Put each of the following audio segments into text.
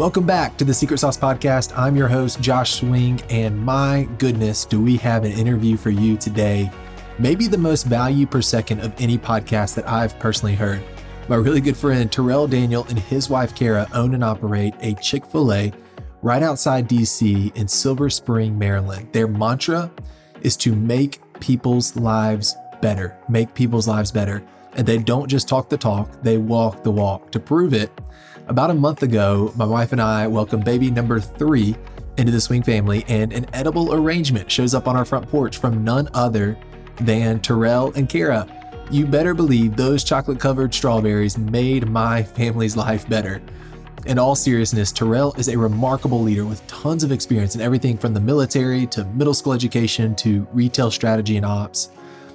Welcome back to the Secret Sauce Podcast. I'm your host, Josh Swing, and my goodness, do we have an interview for you today? Maybe the most value per second of any podcast that I've personally heard. My really good friend Terrell Daniel and his wife Kara own and operate a Chick fil A right outside DC in Silver Spring, Maryland. Their mantra is to make people's lives better, make people's lives better. And they don't just talk the talk, they walk the walk. To prove it, about a month ago, my wife and I welcomed baby number three into the Swing family, and an edible arrangement shows up on our front porch from none other than Terrell and Kara. You better believe those chocolate covered strawberries made my family's life better. In all seriousness, Terrell is a remarkable leader with tons of experience in everything from the military to middle school education to retail strategy and ops.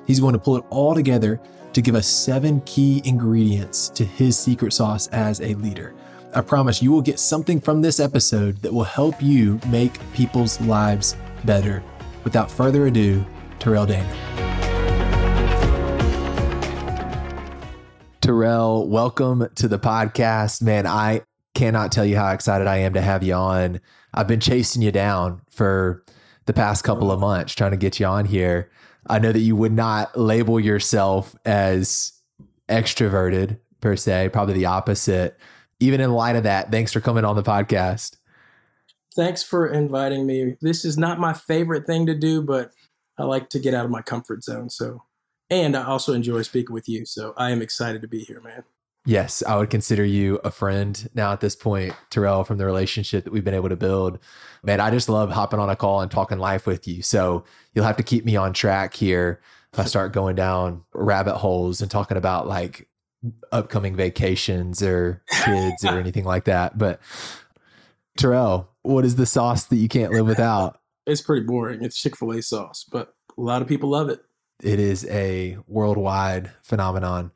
He's going to pull it all together to give us seven key ingredients to his secret sauce as a leader. I promise you will get something from this episode that will help you make people's lives better. Without further ado, Terrell Daniel. Terrell, welcome to the podcast. Man, I cannot tell you how excited I am to have you on. I've been chasing you down for the past couple of months trying to get you on here. I know that you would not label yourself as extroverted per se, probably the opposite even in light of that, thanks for coming on the podcast. Thanks for inviting me. This is not my favorite thing to do, but I like to get out of my comfort zone. So, and I also enjoy speaking with you. So, I am excited to be here, man. Yes, I would consider you a friend now at this point, Terrell, from the relationship that we've been able to build. Man, I just love hopping on a call and talking life with you. So, you'll have to keep me on track here if I start going down rabbit holes and talking about like upcoming vacations or kids or anything like that. But Terrell, what is the sauce that you can't live without? It's pretty boring. It's Chick fil A sauce, but a lot of people love it. It is a worldwide phenomenon.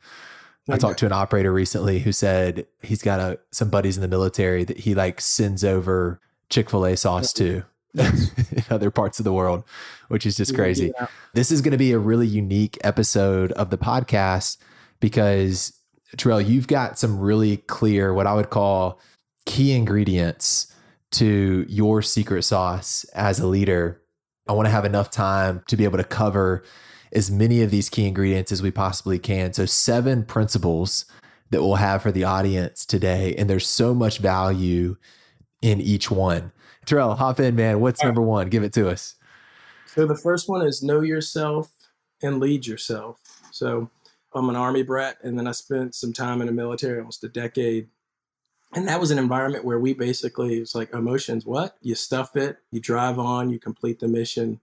I talked to an operator recently who said he's got a, some buddies in the military that he like sends over Chick fil A sauce to in other parts of the world, which is just crazy. Yeah. This is going to be a really unique episode of the podcast because Terrell, you've got some really clear, what I would call key ingredients to your secret sauce as a leader. I want to have enough time to be able to cover as many of these key ingredients as we possibly can. So, seven principles that we'll have for the audience today. And there's so much value in each one. Terrell, hop in, man. What's number one? Give it to us. So, the first one is know yourself and lead yourself. So, I'm an army brat, and then I spent some time in the military, almost a decade. And that was an environment where we basically, it's like emotions, what? You stuff it, you drive on, you complete the mission.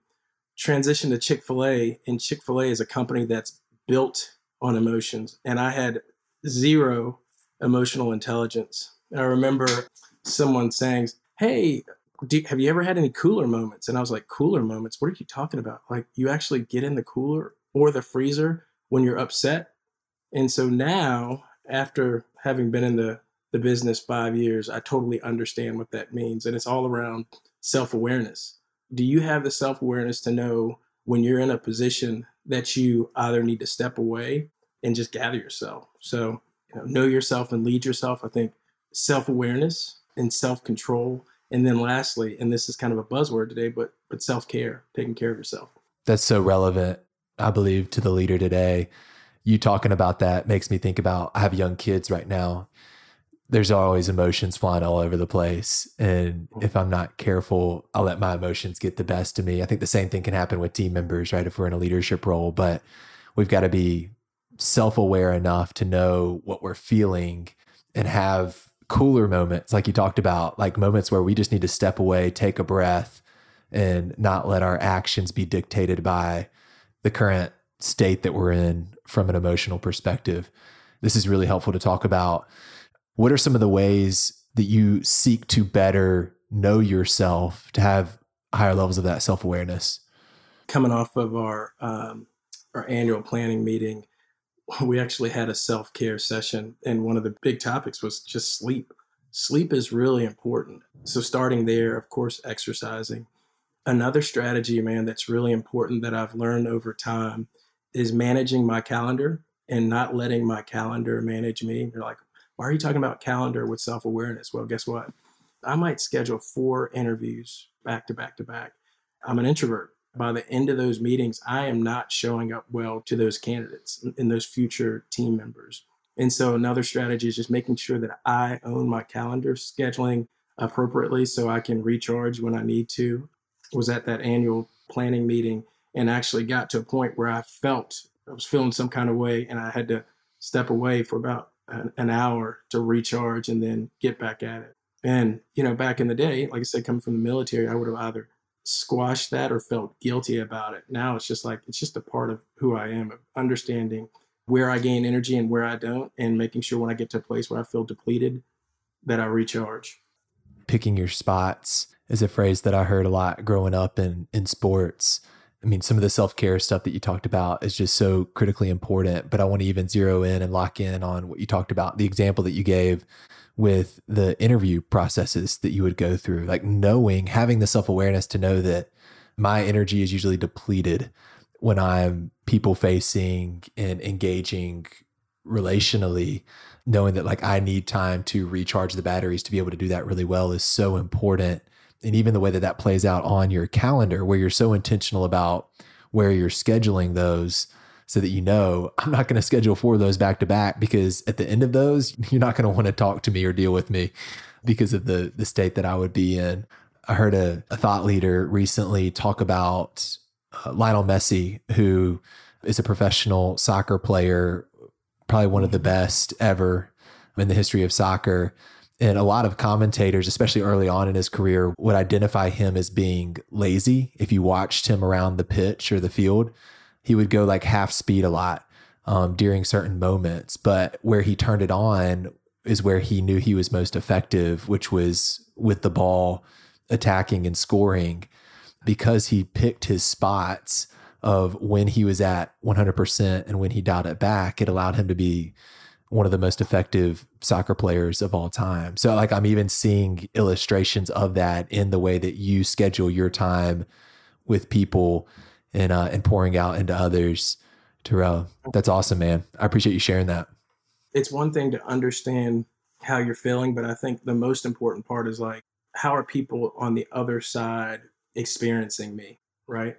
Transition to Chick fil A, and Chick fil A is a company that's built on emotions. And I had zero emotional intelligence. And I remember someone saying, Hey, do, have you ever had any cooler moments? And I was like, Cooler moments? What are you talking about? Like, you actually get in the cooler or the freezer when you're upset. And so now, after having been in the, the business five years, I totally understand what that means. And it's all around self awareness. Do you have the self awareness to know when you're in a position that you either need to step away and just gather yourself? So, you know, know yourself and lead yourself. I think self awareness and self control. And then lastly, and this is kind of a buzzword today, but but self care, taking care of yourself. That's so relevant I believe, to the leader today. You talking about that makes me think about I have young kids right now. There's always emotions flying all over the place. And mm-hmm. if I'm not careful, I'll let my emotions get the best of me. I think the same thing can happen with team members, right? If we're in a leadership role, but we've got to be self aware enough to know what we're feeling and have cooler moments, like you talked about, like moments where we just need to step away, take a breath, and not let our actions be dictated by the current state that we're in from an emotional perspective. This is really helpful to talk about. What are some of the ways that you seek to better know yourself to have higher levels of that self awareness? Coming off of our um, our annual planning meeting, we actually had a self care session, and one of the big topics was just sleep. Sleep is really important. So, starting there, of course, exercising, Another strategy, man, that's really important that I've learned over time is managing my calendar and not letting my calendar manage me. You're like, why are you talking about calendar with self awareness? Well, guess what? I might schedule four interviews back to back to back. I'm an introvert. By the end of those meetings, I am not showing up well to those candidates and those future team members. And so another strategy is just making sure that I own my calendar scheduling appropriately so I can recharge when I need to. Was at that annual planning meeting and actually got to a point where I felt I was feeling some kind of way and I had to step away for about an, an hour to recharge and then get back at it. And, you know, back in the day, like I said, coming from the military, I would have either squashed that or felt guilty about it. Now it's just like, it's just a part of who I am, understanding where I gain energy and where I don't, and making sure when I get to a place where I feel depleted, that I recharge. Picking your spots is a phrase that I heard a lot growing up in in sports. I mean, some of the self care stuff that you talked about is just so critically important. But I want to even zero in and lock in on what you talked about, the example that you gave with the interview processes that you would go through, like knowing, having the self awareness to know that my energy is usually depleted when I'm people facing and engaging relationally, knowing that like I need time to recharge the batteries to be able to do that really well is so important. And even the way that that plays out on your calendar, where you're so intentional about where you're scheduling those so that you know I'm not going to schedule four of those back to back because at the end of those, you're not going to want to talk to me or deal with me because of the the state that I would be in. I heard a, a thought leader recently talk about uh, Lionel Messi, who is a professional soccer player, probably one of the best ever in the history of soccer. And a lot of commentators, especially early on in his career, would identify him as being lazy. If you watched him around the pitch or the field, he would go like half speed a lot um, during certain moments. But where he turned it on is where he knew he was most effective, which was with the ball attacking and scoring because he picked his spots of when he was at 100% and when he dialed it back, it allowed him to be one of the most effective soccer players of all time. So, like, I'm even seeing illustrations of that in the way that you schedule your time with people and uh, and pouring out into others. Terrell, that's awesome, man. I appreciate you sharing that. It's one thing to understand how you're feeling, but I think the most important part is like, how are people on the other side experiencing me, right?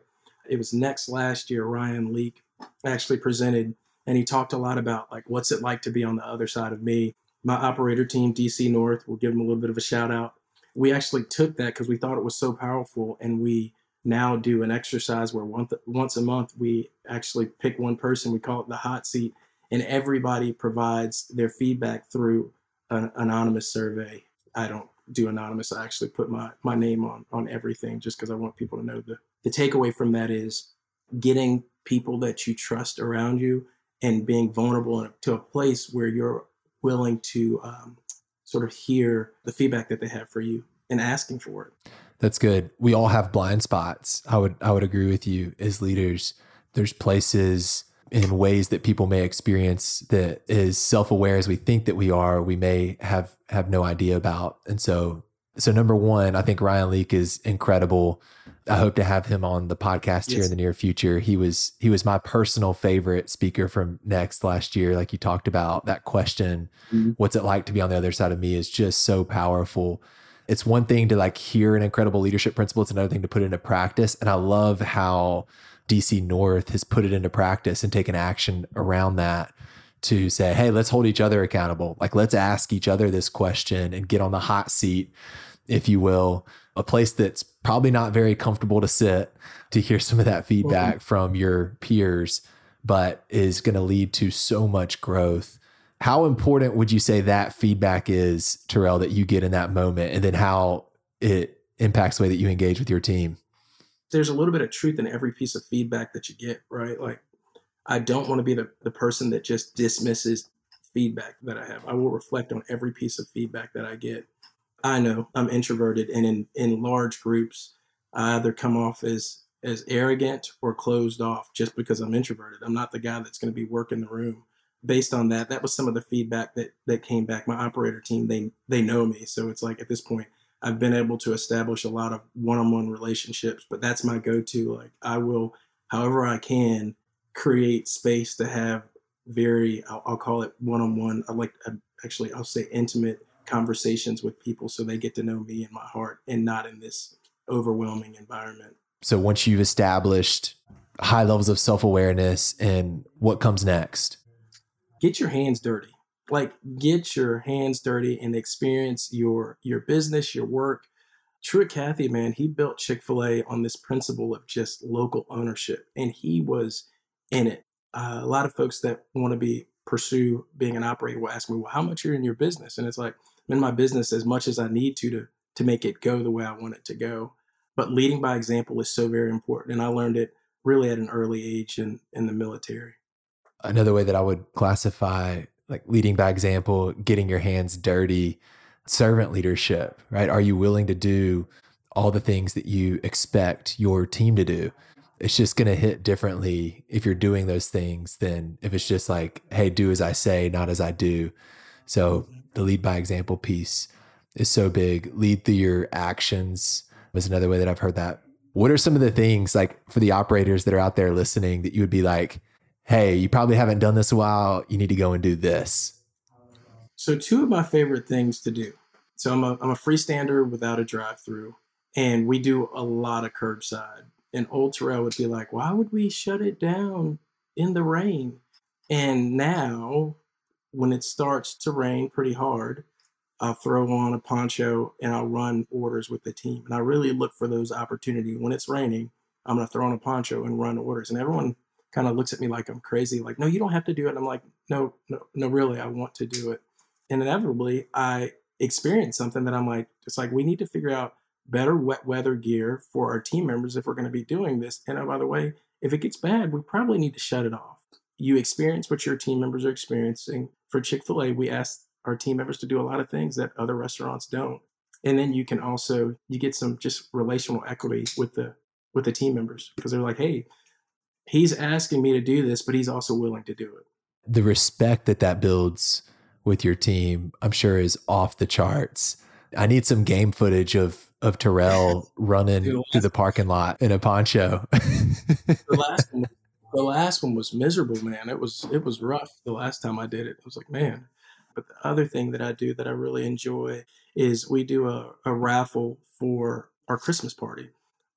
It was next last year, Ryan Leak actually presented and he talked a lot about like what's it like to be on the other side of me. My operator team, DC North, we'll give them a little bit of a shout out. We actually took that because we thought it was so powerful and we now do an exercise where once, once a month we actually pick one person, we call it the hot seat, and everybody provides their feedback through an anonymous survey. I don't do anonymous. I actually put my my name on on everything just because I want people to know the the takeaway from that is getting people that you trust around you and being vulnerable to a place where you're willing to um, sort of hear the feedback that they have for you and asking for it. That's good. We all have blind spots. I would I would agree with you as leaders. There's places in ways that people may experience that is self-aware as we think that we are we may have have no idea about and so so number one i think ryan leak is incredible i hope to have him on the podcast yes. here in the near future he was he was my personal favorite speaker from next last year like you talked about that question mm-hmm. what's it like to be on the other side of me is just so powerful it's one thing to like hear an incredible leadership principle it's another thing to put it into practice and i love how DC North has put it into practice and taken action around that to say, hey, let's hold each other accountable. Like, let's ask each other this question and get on the hot seat, if you will, a place that's probably not very comfortable to sit to hear some of that feedback from your peers, but is going to lead to so much growth. How important would you say that feedback is, Terrell, that you get in that moment, and then how it impacts the way that you engage with your team? there's a little bit of truth in every piece of feedback that you get, right? Like, I don't want to be the, the person that just dismisses feedback that I have. I will reflect on every piece of feedback that I get. I know I'm introverted, and in, in large groups, I either come off as as arrogant or closed off just because I'm introverted. I'm not the guy that's going to be working the room. Based on that, that was some of the feedback that that came back. My operator team, they they know me, so it's like at this point, I've been able to establish a lot of one-on-one relationships, but that's my go-to. Like I will, however I can, create space to have very, I'll, I'll call it one-on-one. I like, I, actually, I'll say intimate conversations with people so they get to know me and my heart and not in this overwhelming environment. So once you've established high levels of self-awareness and what comes next? Get your hands dirty. Like get your hands dirty and experience your your business, your work. Truett Cathy, man, he built Chick-fil-A on this principle of just local ownership and he was in it. Uh, a lot of folks that want to be pursue being an operator will ask me, well, how much are in your business? And it's like, in my business as much as I need to to to make it go the way I want it to go. But leading by example is so very important. And I learned it really at an early age in, in the military. Another way that I would classify like leading by example, getting your hands dirty, servant leadership, right? Are you willing to do all the things that you expect your team to do? It's just going to hit differently if you're doing those things than if it's just like, hey, do as I say, not as I do. So mm-hmm. The lead by example piece is so big. Lead through your actions is another way that I've heard that. What are some of the things like for the operators that are out there listening that you would be like, hey, you probably haven't done this a while. You need to go and do this. So two of my favorite things to do. So I'm a I'm a freestander without a drive through, and we do a lot of curbside. And Old Terrell would be like, "Why would we shut it down in the rain?" And now, when it starts to rain pretty hard, I'll throw on a poncho and I'll run orders with the team. And I really look for those opportunities. When it's raining, I'm going to throw on a poncho and run orders. And everyone kind of looks at me like I'm crazy, like, no, you don't have to do it. And I'm like, no, no, no, really, I want to do it. And inevitably, I experience something that I'm like, it's like, we need to figure out better wet weather gear for our team members if we're going to be doing this. And oh, by the way, if it gets bad, we probably need to shut it off. You experience what your team members are experiencing. For Chick fil A, we ask our team members to do a lot of things that other restaurants don't. And then you can also you get some just relational equity with the with the team members because they're like, hey, he's asking me to do this, but he's also willing to do it. The respect that that builds with your team, I'm sure, is off the charts. I need some game footage of of Terrell running through the parking lot in a poncho. the last one, the last one was miserable, man. It was it was rough. The last time I did it, I was like, man, but the other thing that I do that I really enjoy is we do a, a raffle for our Christmas party.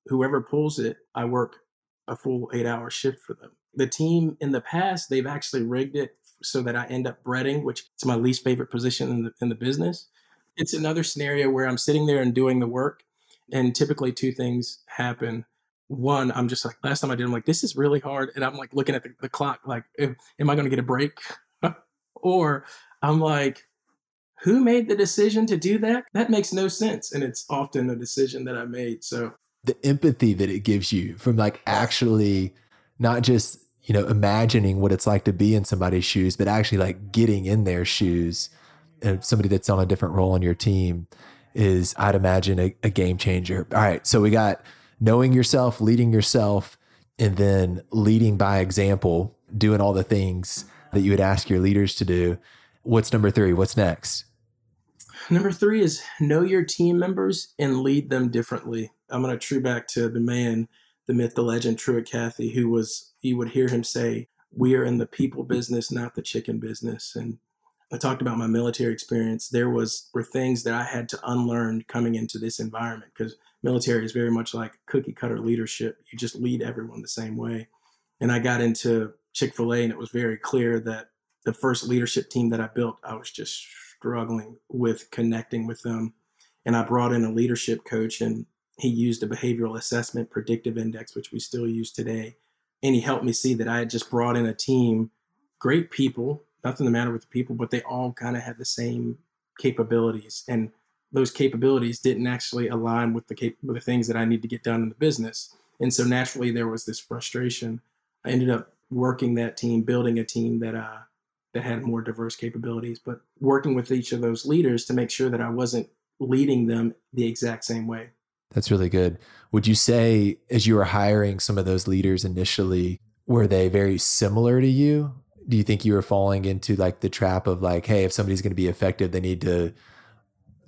Whoever pulls it, I work a full eight hour shift for them. The team in the past, they've actually rigged it so that I end up breading, which is my least favorite position in the, in the business. It's another scenario where I'm sitting there and doing the work. And typically, two things happen. One, I'm just like, last time I did, I'm like, this is really hard. And I'm like looking at the, the clock, like, am I going to get a break? or I'm like, who made the decision to do that? That makes no sense. And it's often a decision that I made. So the empathy that it gives you from like actually not just, you know, imagining what it's like to be in somebody's shoes, but actually like getting in their shoes and somebody that's on a different role on your team is, I'd imagine, a, a game changer. All right. So we got knowing yourself, leading yourself, and then leading by example, doing all the things that you would ask your leaders to do. What's number three? What's next? Number three is know your team members and lead them differently. I'm going to true back to the man, the myth, the legend, Truett Cathy, who was, you would hear him say, We are in the people business, not the chicken business. And I talked about my military experience. There was were things that I had to unlearn coming into this environment because military is very much like cookie cutter leadership. You just lead everyone the same way. And I got into Chick fil A, and it was very clear that the first leadership team that I built, I was just struggling with connecting with them. And I brought in a leadership coach, and he used a behavioral assessment predictive index, which we still use today. And he helped me see that I had just brought in a team, great people, nothing the matter with the people, but they all kind of had the same capabilities. And those capabilities didn't actually align with the cap- with the things that I need to get done in the business. And so naturally, there was this frustration. I ended up working that team, building a team that uh, that had more diverse capabilities, but working with each of those leaders to make sure that I wasn't leading them the exact same way. That's really good. Would you say, as you were hiring some of those leaders initially, were they very similar to you? Do you think you were falling into like the trap of like, hey, if somebody's going to be effective, they need to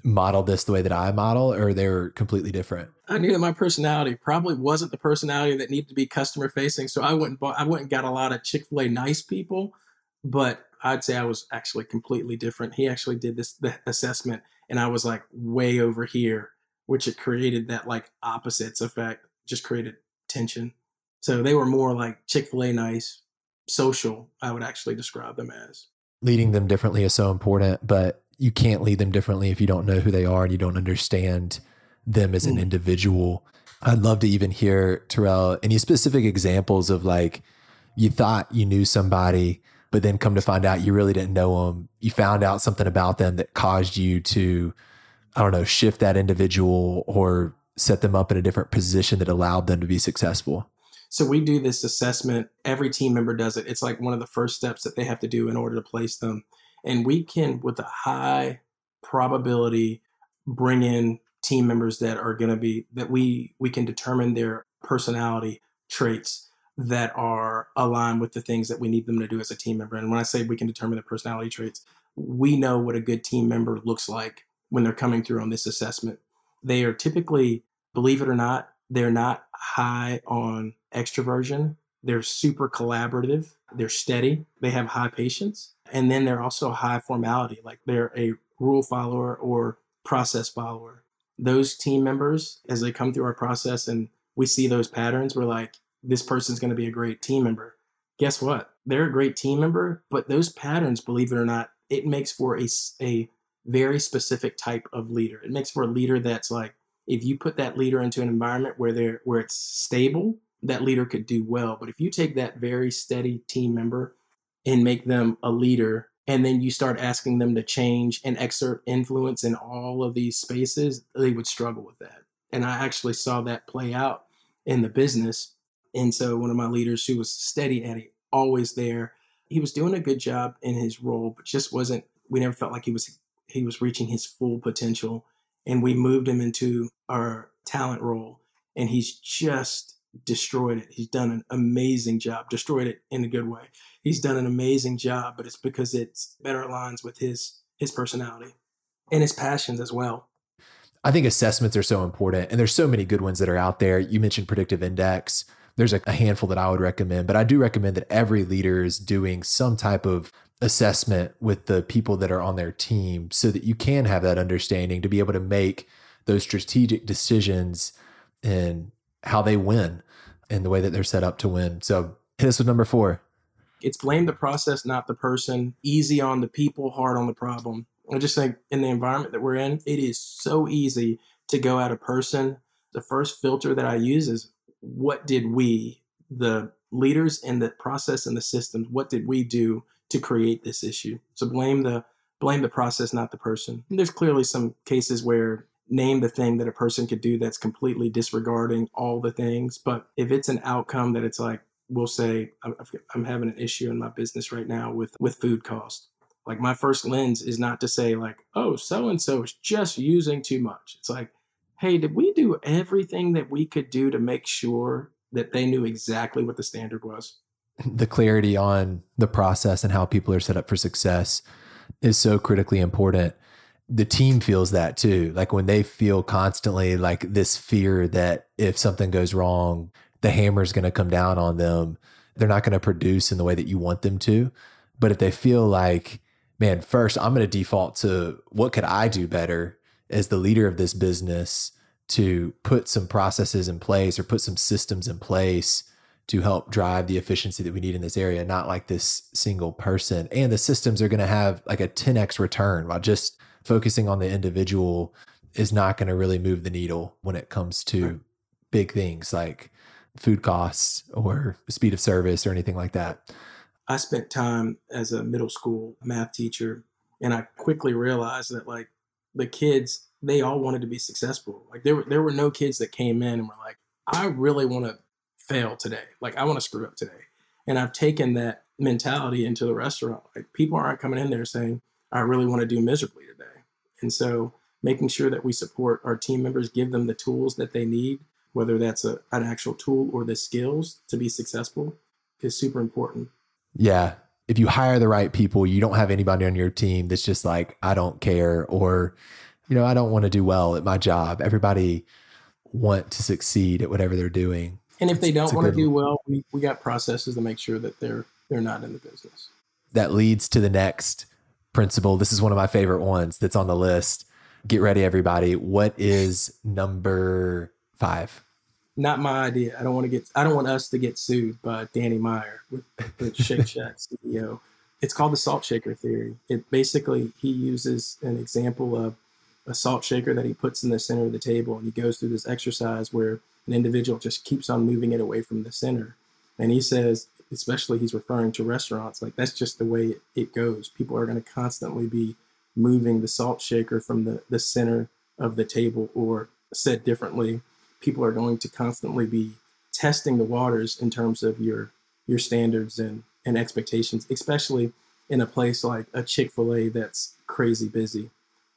model this the way that I model, or they're completely different? I knew that my personality probably wasn't the personality that needed to be customer facing. So I went, I went and got a lot of Chick fil A nice people, but I'd say I was actually completely different. He actually did this the assessment, and I was like way over here, which it created that like opposites effect, just created tension. So they were more like Chick fil A nice, social, I would actually describe them as. Leading them differently is so important, but you can't lead them differently if you don't know who they are and you don't understand them as an mm. individual. I'd love to even hear, Terrell, any specific examples of like you thought you knew somebody, but then come to find out you really didn't know them. You found out something about them that caused you to, I don't know, shift that individual or set them up in a different position that allowed them to be successful. So we do this assessment. Every team member does it. It's like one of the first steps that they have to do in order to place them. And we can, with a high probability, bring in team members that are going to be that we we can determine their personality traits that are aligned with the things that we need them to do as a team member. And when I say we can determine the personality traits, we know what a good team member looks like when they're coming through on this assessment. They are typically, believe it or not, they're not high on extroversion. They're super collaborative. They're steady. They have high patience. And then they're also high formality, like they're a rule follower or process follower. Those team members, as they come through our process and we see those patterns, we're like, this person's going to be a great team member. Guess what? They're a great team member, but those patterns, believe it or not, it makes for a, a very specific type of leader. It makes for a leader that's like, if you put that leader into an environment where they're where it's stable, that leader could do well. But if you take that very steady team member and make them a leader, and then you start asking them to change and exert influence in all of these spaces, they would struggle with that. And I actually saw that play out in the business and so one of my leaders who was steady Eddie, always there, he was doing a good job in his role, but just wasn't we never felt like he was he was reaching his full potential. And we moved him into our talent role and he's just destroyed it. He's done an amazing job, destroyed it in a good way. He's done an amazing job, but it's because it's better aligns with his his personality and his passions as well. I think assessments are so important and there's so many good ones that are out there. You mentioned predictive index there's a, handful that I would recommend, but I do recommend that every leader is doing some type of assessment with the people that are on their team so that you can have that understanding to be able to make those strategic decisions and how they win and the way that they're set up to win. So hit us with number four. It's blame the process, not the person. Easy on the people, hard on the problem. I just think in the environment that we're in, it is so easy to go at a person. The first filter that I use is what did we, the leaders in the process and the systems, what did we do to create this issue? So blame the blame the process, not the person. And there's clearly some cases where name the thing that a person could do that's completely disregarding all the things. But if it's an outcome that it's like, we'll say, I'm having an issue in my business right now with with food cost. Like my first lens is not to say like, oh, so and so is just using too much. It's like, hey, did we do everything that we could do to make sure that they knew exactly what the standard was? The clarity on the process and how people are set up for success is so critically important. The team feels that too. Like when they feel constantly like this fear that if something goes wrong, the hammer is going to come down on them. They're not going to produce in the way that you want them to. But if they feel like, man, first I'm going to default to what could I do better as the leader of this business to put some processes in place or put some systems in place to help drive the efficiency that we need in this area, not like this single person. And the systems are going to have like a 10x return while just focusing on the individual is not going to really move the needle when it comes to big things like food costs or speed of service or anything like that. I spent time as a middle school math teacher and I quickly realized that like the kids they all wanted to be successful. Like there were there were no kids that came in and were like, I really want to fail today. Like I want to screw up today. And I've taken that mentality into the restaurant. Like people aren't coming in there saying, I really want to do miserably today. And so making sure that we support our team members, give them the tools that they need, whether that's a, an actual tool or the skills to be successful, is super important. Yeah. If you hire the right people, you don't have anybody on your team that's just like, I don't care, or you know, I don't want to do well at my job. Everybody want to succeed at whatever they're doing. And if they don't want to do well, we, we got processes to make sure that they're they're not in the business. that leads to the next principle. This is one of my favorite ones that's on the list. Get ready, everybody. What is number five? Not my idea. I don't want to get. I don't want us to get sued by Danny Meyer with the Shake Shack CEO. It's called the salt shaker theory. It basically he uses an example of a salt shaker that he puts in the center of the table, and he goes through this exercise where an individual just keeps on moving it away from the center. And he says, especially he's referring to restaurants, like that's just the way it goes. People are going to constantly be moving the salt shaker from the, the center of the table, or said differently, people are going to constantly be testing the waters in terms of your your standards and, and expectations, especially in a place like a Chick-fil-A that's crazy busy.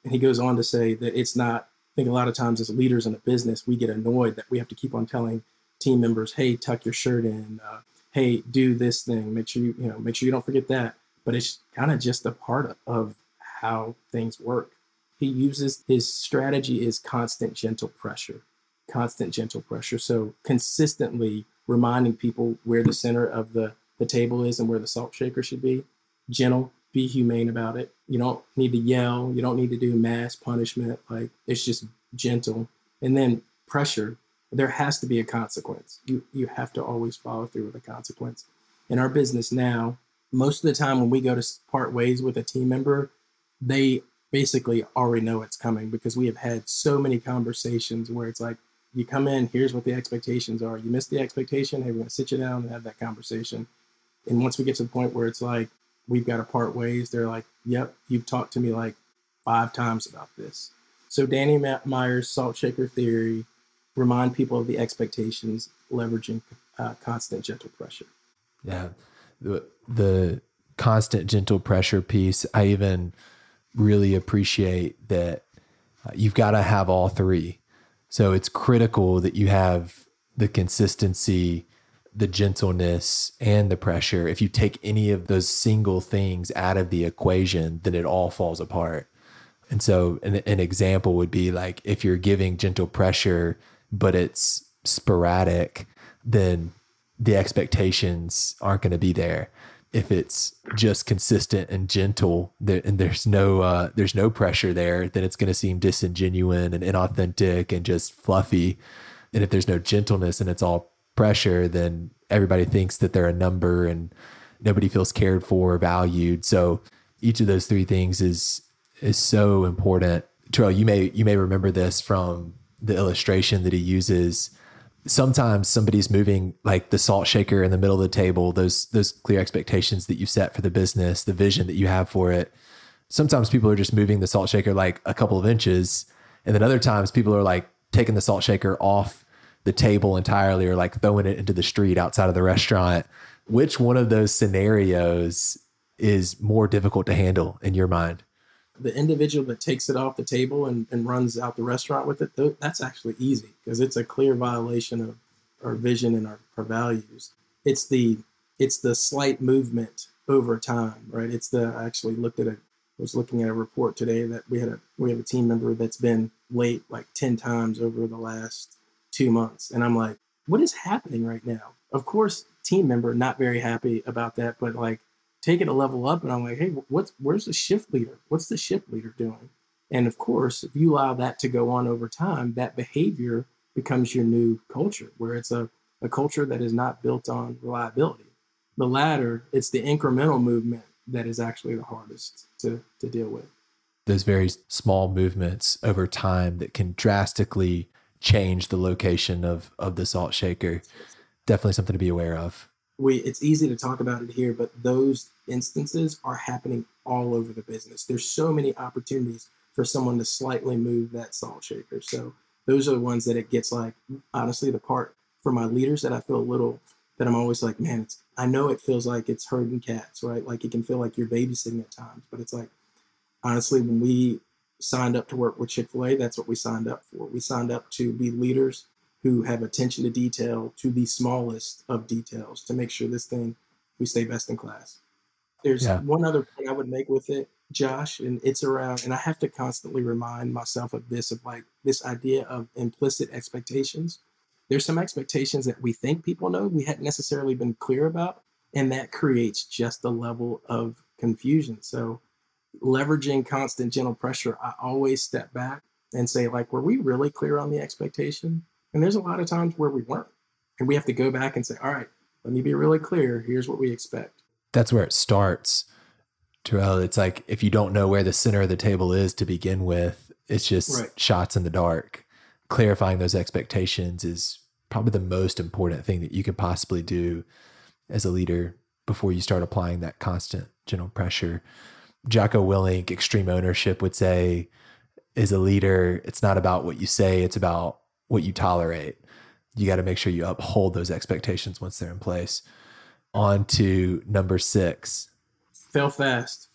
And he goes on to say that it's not, I think a lot of times as leaders in a business, we get annoyed that we have to keep on telling team members, hey, tuck your shirt in, uh, hey, do this thing, make sure you, you know, make sure you don't forget that. But it's kind of just a part of, of how things work. He uses his strategy is constant gentle pressure, constant gentle pressure. So consistently reminding people where the center of the, the table is and where the salt shaker should be. Gentle, be humane about it. You don't need to yell. You don't need to do mass punishment. Like it's just gentle. And then pressure, there has to be a consequence. You you have to always follow through with a consequence. In our business now, most of the time when we go to part ways with a team member, they basically already know it's coming because we have had so many conversations where it's like, you come in, here's what the expectations are. You miss the expectation, hey, we're to sit you down and have that conversation. And once we get to the point where it's like, we've got to part ways, they're like, yep, you've talked to me like five times about this. So Danny Meyer's salt shaker theory, remind people of the expectations, leveraging uh, constant gentle pressure. Yeah. The, the constant gentle pressure piece, I even really appreciate that uh, you've got to have all three. So it's critical that you have the consistency, the gentleness, and the pressure. If you take any of those single things out of the equation, then it all falls apart. And so an, an example would be like if you're giving gentle pressure, but it's sporadic, then the expectations aren't going to be there if it's just consistent and gentle and there's no uh, there's no pressure there then it's going to seem disingenuous and inauthentic and just fluffy. And if there's no gentleness and it's all pressure then everybody thinks that they're a number and nobody feels cared for or valued. So each of those three things is is so important. Terrell, you may you may remember this from the illustration that he uses sometimes somebody's moving like the salt shaker in the middle of the table those those clear expectations that you set for the business the vision that you have for it. Sometimes people are just moving the salt shaker like a couple of inches. And then other times people are like taking the salt shaker off the table entirely or like throwing it into the street outside of the restaurant. Which one of those scenarios is more difficult to handle in your mind the individual that takes it off the table and, and runs out the restaurant with it, that's actually easy because it's a clear violation of our vision and our, our values. It's the it's the slight movement over time, right? It's the I actually looked at a was looking at a report today that we had a we have a team member that's been late like 10 times over the last two months. And I'm like, what is happening right now? Of course, team member not very happy about that, but like take it a level up and I'm like, hey, what's where's the shift leader? What's the shift leader doing? And of course, if you allow that to go on over time, that behavior becomes your new culture, where it's a, a culture that is not built on reliability. The latter, it's the incremental movement that is actually the hardest to, to deal with. Those very small movements over time that can drastically change the location of, of the salt shaker. Definitely something to be aware of we it's easy to talk about it here, but those instances are happening all over the business. There's so many opportunities for someone to slightly move that salt shaker. So those are the ones that it gets like honestly the part for my leaders that I feel a little that I'm always like, man, it's I know it feels like it's herding cats, right? Like it can feel like you're babysitting at times, but it's like honestly, when we signed up to work with Chick-fil-A, that's what we signed up for. We signed up to be leaders who have attention to detail to the smallest of details to make sure this thing we stay best in class. There's yeah. one other point I would make with it, Josh, and it's around, and I have to constantly remind myself of this of like this idea of implicit expectations. There's some expectations that we think people know we hadn't necessarily been clear about, and that creates just a level of confusion. So leveraging constant gentle pressure, I always step back and say, like, were we really clear on the expectation? And there's a lot of times where we weren't. And we have to go back and say, all right, let me be really clear. Here's what we expect. That's where it starts. Terrell, it's like if you don't know where the center of the table is to begin with, it's just right. shots in the dark. Clarifying those expectations is probably the most important thing that you could possibly do as a leader before you start applying that constant gentle pressure. Jocko Willink, extreme ownership, would say, as a leader, it's not about what you say, it's about what you tolerate. You got to make sure you uphold those expectations once they're in place. On to number six. Fail fast.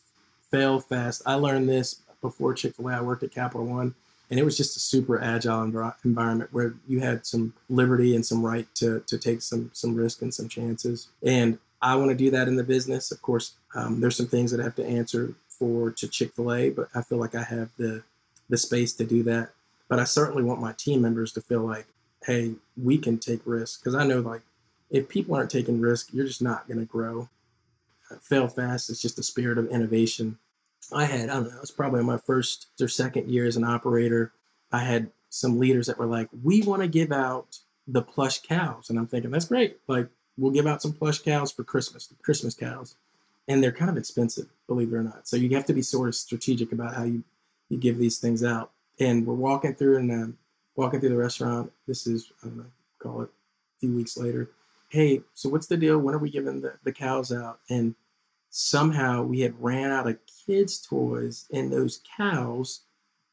Fail fast. I learned this before Chick fil A. I worked at Capital One, and it was just a super agile environment where you had some liberty and some right to, to take some, some risk and some chances. And I want to do that in the business. Of course, um, there's some things that I have to answer for to Chick fil A, but I feel like I have the the space to do that. But I certainly want my team members to feel like, hey, we can take risks. Because I know, like, if people aren't taking risk, you're just not going to grow. Uh, fail fast is just a spirit of innovation. I had, I don't know, it's probably my first or second year as an operator. I had some leaders that were like, we want to give out the plush cows. And I'm thinking, that's great. Like, we'll give out some plush cows for Christmas, the Christmas cows. And they're kind of expensive, believe it or not. So you have to be sort of strategic about how you you give these things out. And we're walking through and um, walking through the restaurant. This is I don't know, call it a few weeks later. Hey, so what's the deal? When are we giving the, the cows out? And somehow we had ran out of kids' toys, and those cows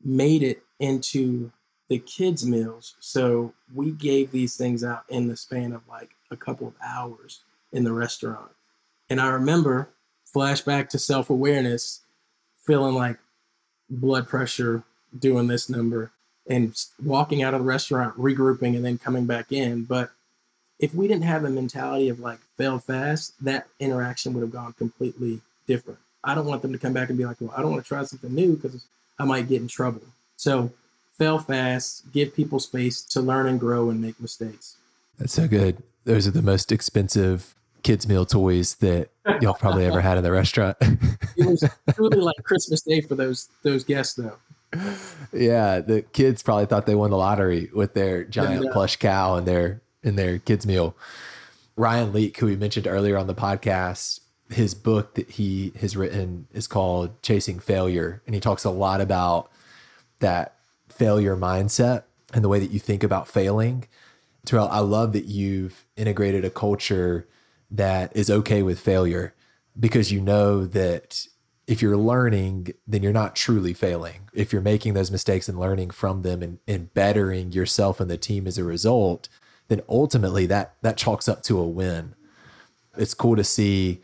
made it into the kids' meals. So we gave these things out in the span of like a couple of hours in the restaurant. And I remember flashback to self awareness, feeling like, blood pressure doing this number and walking out of the restaurant, regrouping, and then coming back in. But if we didn't have a mentality of like fail fast, that interaction would have gone completely different. I don't want them to come back and be like, well, I don't want to try something new because I might get in trouble. So fail fast, give people space to learn and grow and make mistakes. That's so good. Those are the most expensive kids meal toys that y'all probably ever had in the restaurant. it was truly like Christmas Day for those those guests, though. Yeah, the kids probably thought they won the lottery with their giant yeah. plush cow and their in their kids meal. Ryan Leak, who we mentioned earlier on the podcast, his book that he has written is called Chasing Failure, and he talks a lot about that failure mindset and the way that you think about failing. Terrell, I love that you've integrated a culture that is okay with failure because you know that if you're learning, then you're not truly failing. If you're making those mistakes and learning from them and, and bettering yourself and the team as a result, then ultimately that that chalks up to a win. It's cool to see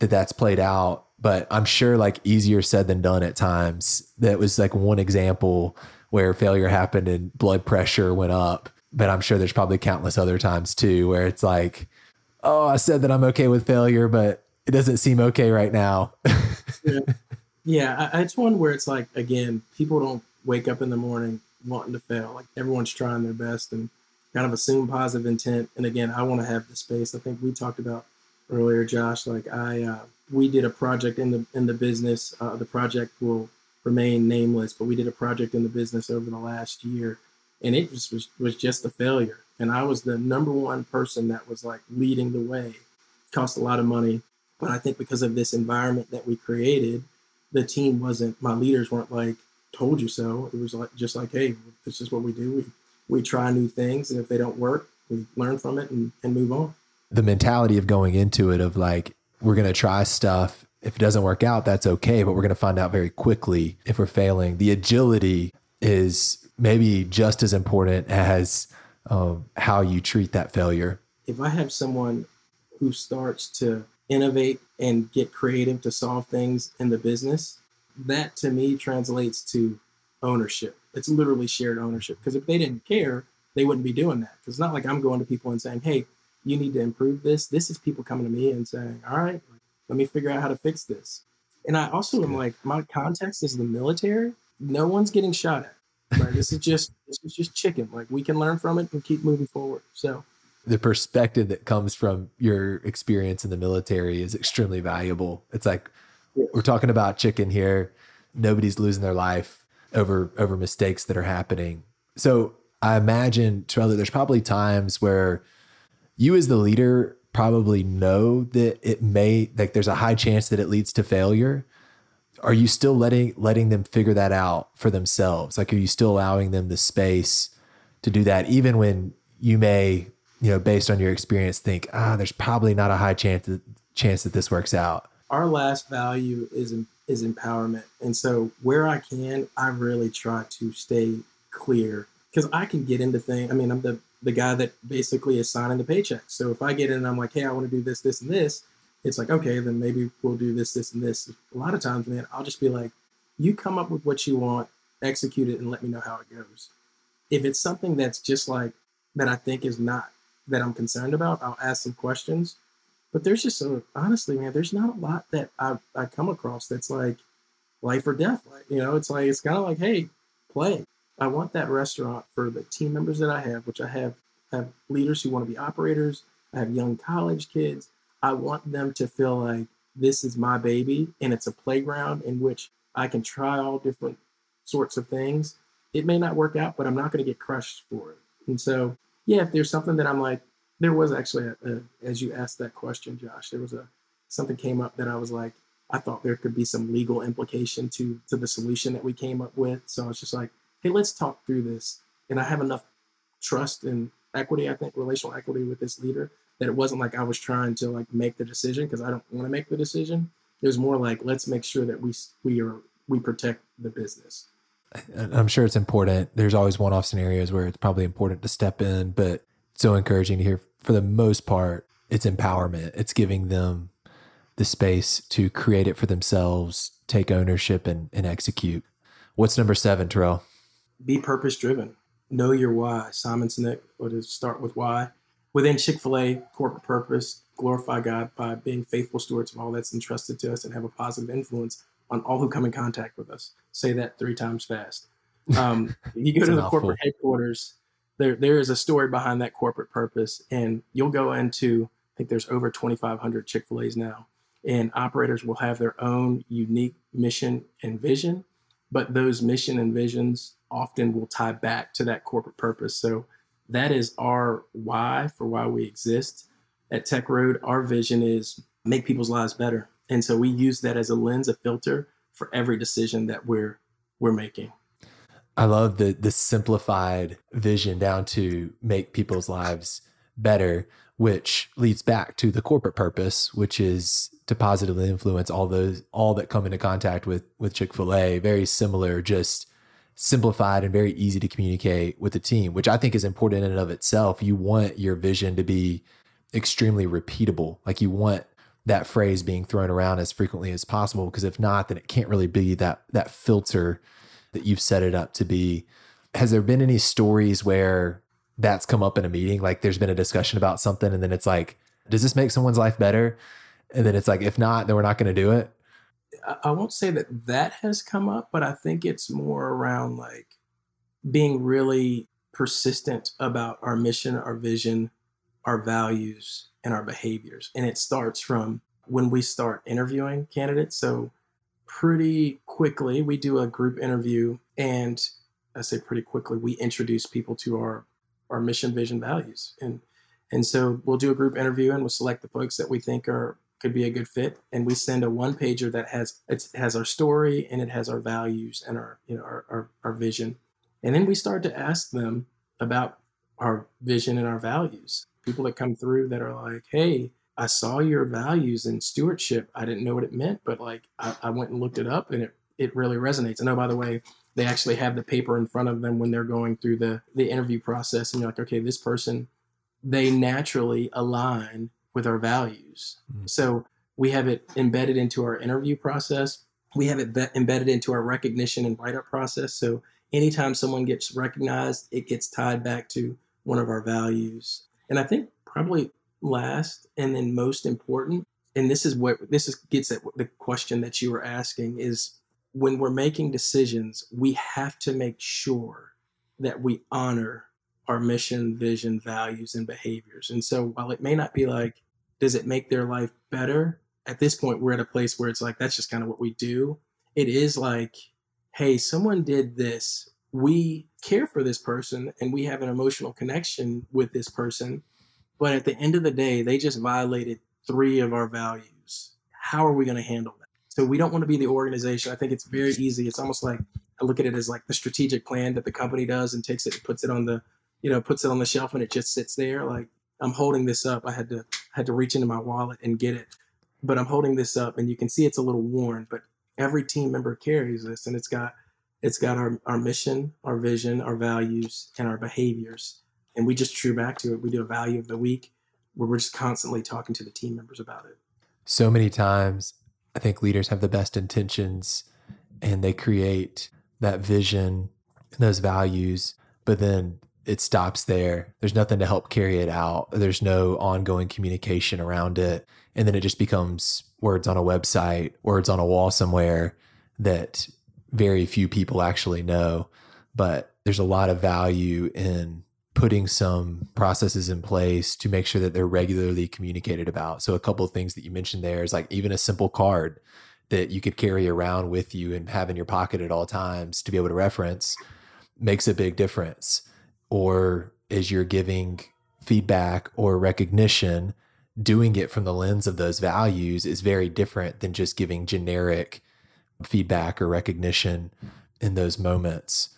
that that's played out, but I'm sure like easier said than done at times. That was like one example where failure happened and blood pressure went up. But I'm sure there's probably countless other times too where it's like oh, I said that I'm okay with failure, but it doesn't seem okay right now. yeah, yeah I, it's one where it's like again, people don't wake up in the morning wanting to fail. Like everyone's trying their best and kind of assume positive intent. And again, I want to have the space. I think we talked about earlier, Josh. Like I, uh, we did a project in the in the business. Uh, the project will remain nameless, but we did a project in the business over the last year, and it just was was just a failure and I was the number one person that was like leading the way. It cost a lot of money, but I think because of this environment that we created, the team wasn't. My leaders weren't like, "Told you so." It was like just like, "Hey, this is what we do. We we try new things, and if they don't work, we learn from it and, and move on." The mentality of going into it of like, we're going to try stuff. If it doesn't work out, that's okay, but we're going to find out very quickly if we're failing. The agility is maybe just as important as of how you treat that failure. If I have someone who starts to innovate and get creative to solve things in the business, that to me translates to ownership. It's literally shared ownership. Because if they didn't care, they wouldn't be doing that. Because it's not like I'm going to people and saying, hey, you need to improve this. This is people coming to me and saying, all right, let me figure out how to fix this. And I also am like, my context is the military. No one's getting shot at. Right? this is just this is just chicken. Like we can learn from it and keep moving forward. So the perspective that comes from your experience in the military is extremely valuable. It's like we're talking about chicken here. Nobody's losing their life over over mistakes that are happening. So I imagine, Trella, there's probably times where you as the leader probably know that it may like there's a high chance that it leads to failure are you still letting letting them figure that out for themselves like are you still allowing them the space to do that even when you may you know based on your experience think ah there's probably not a high chance that, chance that this works out our last value is is empowerment and so where i can i really try to stay clear because i can get into things i mean i'm the the guy that basically is signing the paycheck so if i get in and i'm like hey i want to do this this and this it's like, okay, then maybe we'll do this, this, and this. A lot of times, man, I'll just be like, you come up with what you want, execute it, and let me know how it goes. If it's something that's just like that I think is not that I'm concerned about, I'll ask some questions. But there's just so honestly, man, there's not a lot that I, I come across that's like life or death. Like, you know, it's like it's kind of like, hey, play. I want that restaurant for the team members that I have, which I have have leaders who want to be operators. I have young college kids. I want them to feel like this is my baby and it's a playground in which I can try all different sorts of things. It may not work out, but I'm not going to get crushed for it. And so, yeah, if there's something that I'm like, there was actually, a, a, as you asked that question, Josh, there was a something came up that I was like, I thought there could be some legal implication to to the solution that we came up with. So I was just like, hey, let's talk through this. And I have enough trust and equity, I think, relational equity with this leader that it wasn't like I was trying to like make the decision because I don't want to make the decision. It was more like let's make sure that we we are we protect the business. I'm sure it's important. There's always one-off scenarios where it's probably important to step in, but so encouraging to hear. For the most part, it's empowerment. It's giving them the space to create it for themselves, take ownership, and, and execute. What's number seven, Terrell? Be purpose driven. Know your why. Simon Sinek would start with why within Chick fil A, corporate purpose, glorify God by being faithful stewards of all that's entrusted to us and have a positive influence on all who come in contact with us. Say that three times fast. Um, you go to the corporate headquarters, there, there is a story behind that corporate purpose, and you'll go into, I think there's over 2,500 Chick fil A's now, and operators will have their own unique mission and vision, but those mission and visions often will tie back to that corporate purpose. So that is our why for why we exist at Tech Road. Our vision is make people's lives better. And so we use that as a lens, a filter for every decision that we're we're making. I love the the simplified vision down to make people's lives better, which leads back to the corporate purpose, which is to positively influence all those all that come into contact with with Chick-fil-A. Very similar, just simplified and very easy to communicate with the team, which I think is important in and of itself. You want your vision to be extremely repeatable. Like you want that phrase being thrown around as frequently as possible because if not then it can't really be that that filter that you've set it up to be. Has there been any stories where that's come up in a meeting like there's been a discussion about something and then it's like does this make someone's life better? And then it's like if not then we're not going to do it. I won't say that that has come up, but I think it's more around like being really persistent about our mission, our vision, our values, and our behaviors. And it starts from when we start interviewing candidates. So, pretty quickly, we do a group interview, and I say pretty quickly, we introduce people to our our mission, vision, values, and and so we'll do a group interview and we'll select the folks that we think are could be a good fit and we send a one pager that has it has our story and it has our values and our you know our, our, our vision and then we start to ask them about our vision and our values people that come through that are like hey i saw your values in stewardship i didn't know what it meant but like i, I went and looked it up and it it really resonates. I know, by the way, they actually have the paper in front of them when they're going through the the interview process, and you're like, okay, this person, they naturally align with our values. Mm-hmm. So we have it embedded into our interview process. We have it embedded into our recognition and write up process. So anytime someone gets recognized, it gets tied back to one of our values. And I think probably last and then most important, and this is what this is gets at the question that you were asking is when we're making decisions, we have to make sure that we honor our mission, vision, values, and behaviors. And so while it may not be like, does it make their life better? at this point we're at a place where it's like that's just kind of what we do. It is like, hey, someone did this. We care for this person and we have an emotional connection with this person. But at the end of the day, they just violated three of our values. How are we going to handle that? So we don't want to be the organization. I think it's very easy. It's almost like I look at it as like the strategic plan that the company does and takes it and puts it on the, you know, puts it on the shelf and it just sits there. Like I'm holding this up. I had to I had to reach into my wallet and get it, but I'm holding this up and you can see it's a little worn. But every team member carries this, and it's got it's got our our mission, our vision, our values, and our behaviors. And we just true back to it. We do a value of the week where we're just constantly talking to the team members about it. So many times, I think leaders have the best intentions and they create that vision and those values, but then it stops there. There's nothing to help carry it out. There's no ongoing communication around it. And then it just becomes words on a website, words on a wall somewhere that very few people actually know. But there's a lot of value in putting some processes in place to make sure that they're regularly communicated about. So a couple of things that you mentioned there is like even a simple card that you could carry around with you and have in your pocket at all times to be able to reference makes a big difference. Or as you're giving feedback or recognition, doing it from the lens of those values is very different than just giving generic feedback or recognition in those moments.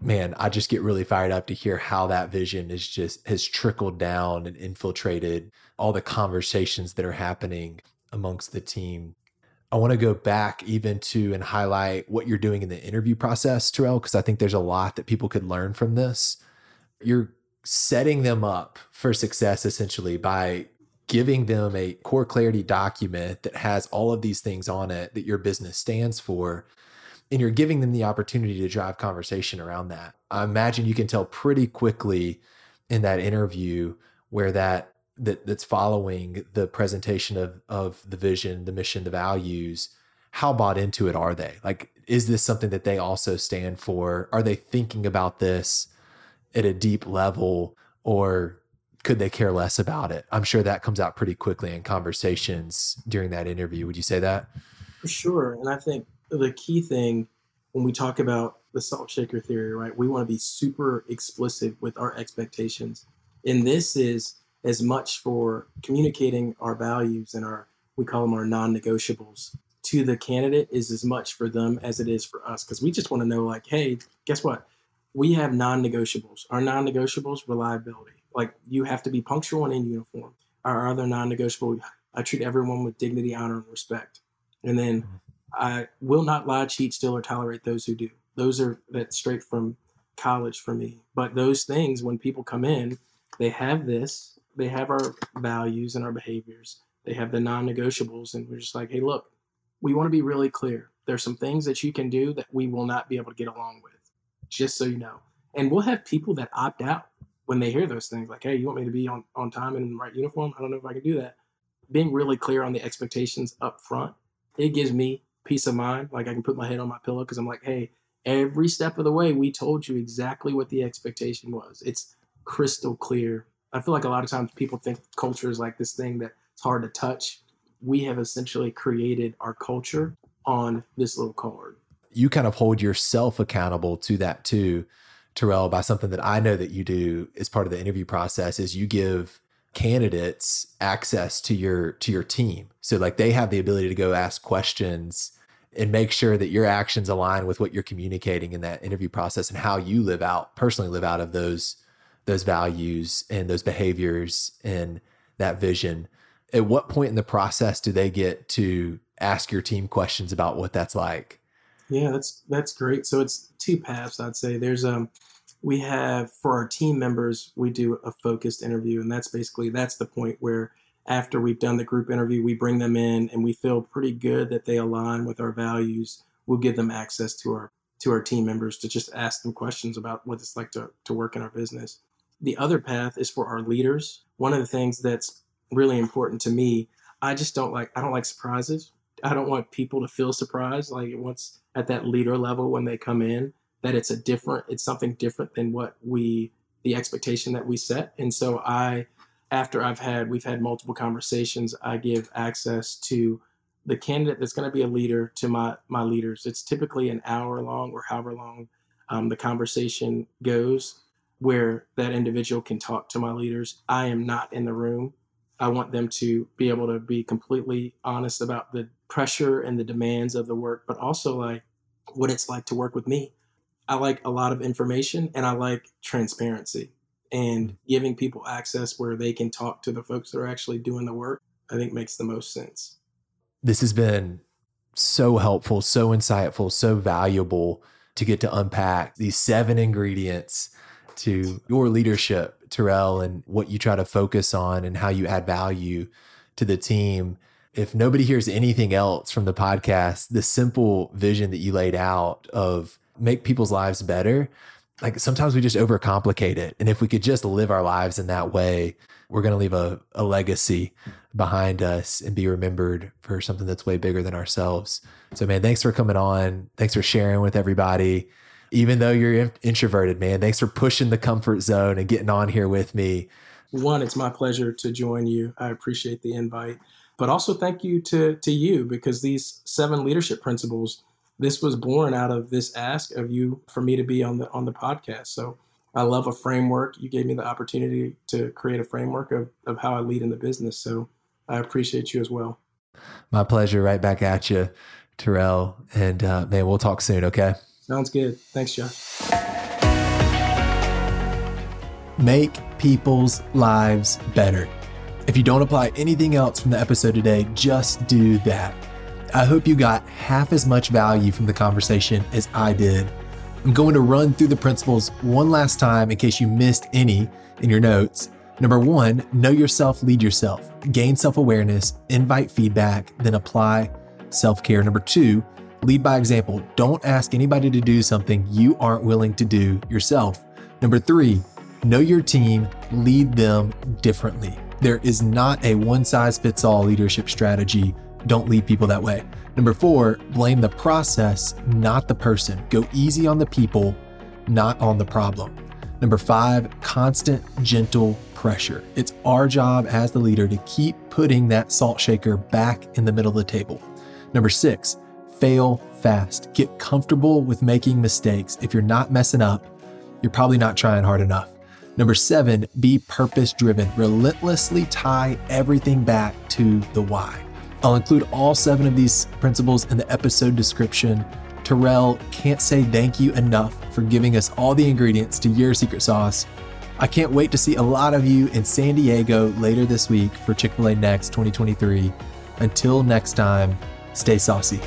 Man, I just get really fired up to hear how that vision is just has trickled down and infiltrated all the conversations that are happening amongst the team I want to go back even to and highlight what you're doing in the interview process, Terrell, because I think there's a lot that people could learn from this. You're setting them up for success essentially by giving them a core clarity document that has all of these things on it that your business stands for. And you're giving them the opportunity to drive conversation around that. I imagine you can tell pretty quickly in that interview where that that that's following the presentation of of the vision, the mission, the values, how bought into it are they? Like, is this something that they also stand for? Are they thinking about this at a deep level, or could they care less about it? I'm sure that comes out pretty quickly in conversations during that interview. Would you say that? For sure. And I think the key thing when we talk about the salt shaker theory, right, we want to be super explicit with our expectations. And this is as much for communicating our values and our we call them our non-negotiables to the candidate is as much for them as it is for us because we just want to know like hey guess what we have non-negotiables. Our non-negotiables reliability. Like you have to be punctual and in uniform. Our other non-negotiable i treat everyone with dignity honor and respect. And then mm-hmm. i will not lie cheat steal or tolerate those who do. Those are that straight from college for me. But those things when people come in they have this they have our values and our behaviors. They have the non-negotiables, and we're just like, hey, look, we want to be really clear. There's some things that you can do that we will not be able to get along with, just so you know. And we'll have people that opt out when they hear those things, like, hey, you want me to be on, on time and in the right uniform? I don't know if I can do that. Being really clear on the expectations up front, it gives me peace of mind. Like I can put my head on my pillow because I'm like, hey, every step of the way, we told you exactly what the expectation was. It's crystal clear I feel like a lot of times people think culture is like this thing that it's hard to touch. We have essentially created our culture on this little card. You kind of hold yourself accountable to that too, Terrell, by something that I know that you do as part of the interview process is you give candidates access to your to your team. So like they have the ability to go ask questions and make sure that your actions align with what you're communicating in that interview process and how you live out personally live out of those those values and those behaviors and that vision at what point in the process do they get to ask your team questions about what that's like yeah that's that's great so it's two paths i'd say there's um we have for our team members we do a focused interview and that's basically that's the point where after we've done the group interview we bring them in and we feel pretty good that they align with our values we'll give them access to our to our team members to just ask them questions about what it's like to, to work in our business the other path is for our leaders. One of the things that's really important to me, I just don't like I don't like surprises. I don't want people to feel surprised like once at that leader level when they come in that it's a different it's something different than what we the expectation that we set. And so I after I've had we've had multiple conversations, I give access to the candidate that's going to be a leader to my my leaders. It's typically an hour long or however long um, the conversation goes, where that individual can talk to my leaders. I am not in the room. I want them to be able to be completely honest about the pressure and the demands of the work, but also like what it's like to work with me. I like a lot of information and I like transparency and mm-hmm. giving people access where they can talk to the folks that are actually doing the work. I think makes the most sense. This has been so helpful, so insightful, so valuable to get to unpack these seven ingredients to your leadership, Terrell, and what you try to focus on and how you add value to the team. If nobody hears anything else from the podcast, the simple vision that you laid out of make people's lives better, like sometimes we just overcomplicate it. And if we could just live our lives in that way, we're going to leave a, a legacy behind us and be remembered for something that's way bigger than ourselves. So, man, thanks for coming on. Thanks for sharing with everybody. Even though you're introverted, man, thanks for pushing the comfort zone and getting on here with me. One, it's my pleasure to join you. I appreciate the invite. But also thank you to, to you because these seven leadership principles, this was born out of this ask of you for me to be on the on the podcast. So I love a framework. You gave me the opportunity to create a framework of, of how I lead in the business. So I appreciate you as well. My pleasure. Right back at you, Terrell. And uh, man, we'll talk soon. Okay. Sounds good. Thanks, Josh. Make people's lives better. If you don't apply anything else from the episode today, just do that. I hope you got half as much value from the conversation as I did. I'm going to run through the principles one last time in case you missed any in your notes. Number one, know yourself, lead yourself, gain self awareness, invite feedback, then apply self care. Number two, lead by example. Don't ask anybody to do something you aren't willing to do yourself. Number three, know your team, lead them differently. There is not a one size fits all leadership strategy. Don't lead people that way. Number four, blame the process, not the person. Go easy on the people, not on the problem. Number five, constant, gentle pressure. It's our job as the leader to keep putting that salt shaker back in the middle of the table. Number six, fail fast. Get comfortable with making mistakes. If you're not messing up, you're probably not trying hard enough. Number seven, be purpose driven. Relentlessly tie everything back to the why. I'll include all seven of these principles in the episode description. Terrell can't say thank you enough for giving us all the ingredients to your secret sauce. I can't wait to see a lot of you in San Diego later this week for Chick fil A Next 2023. Until next time, stay saucy.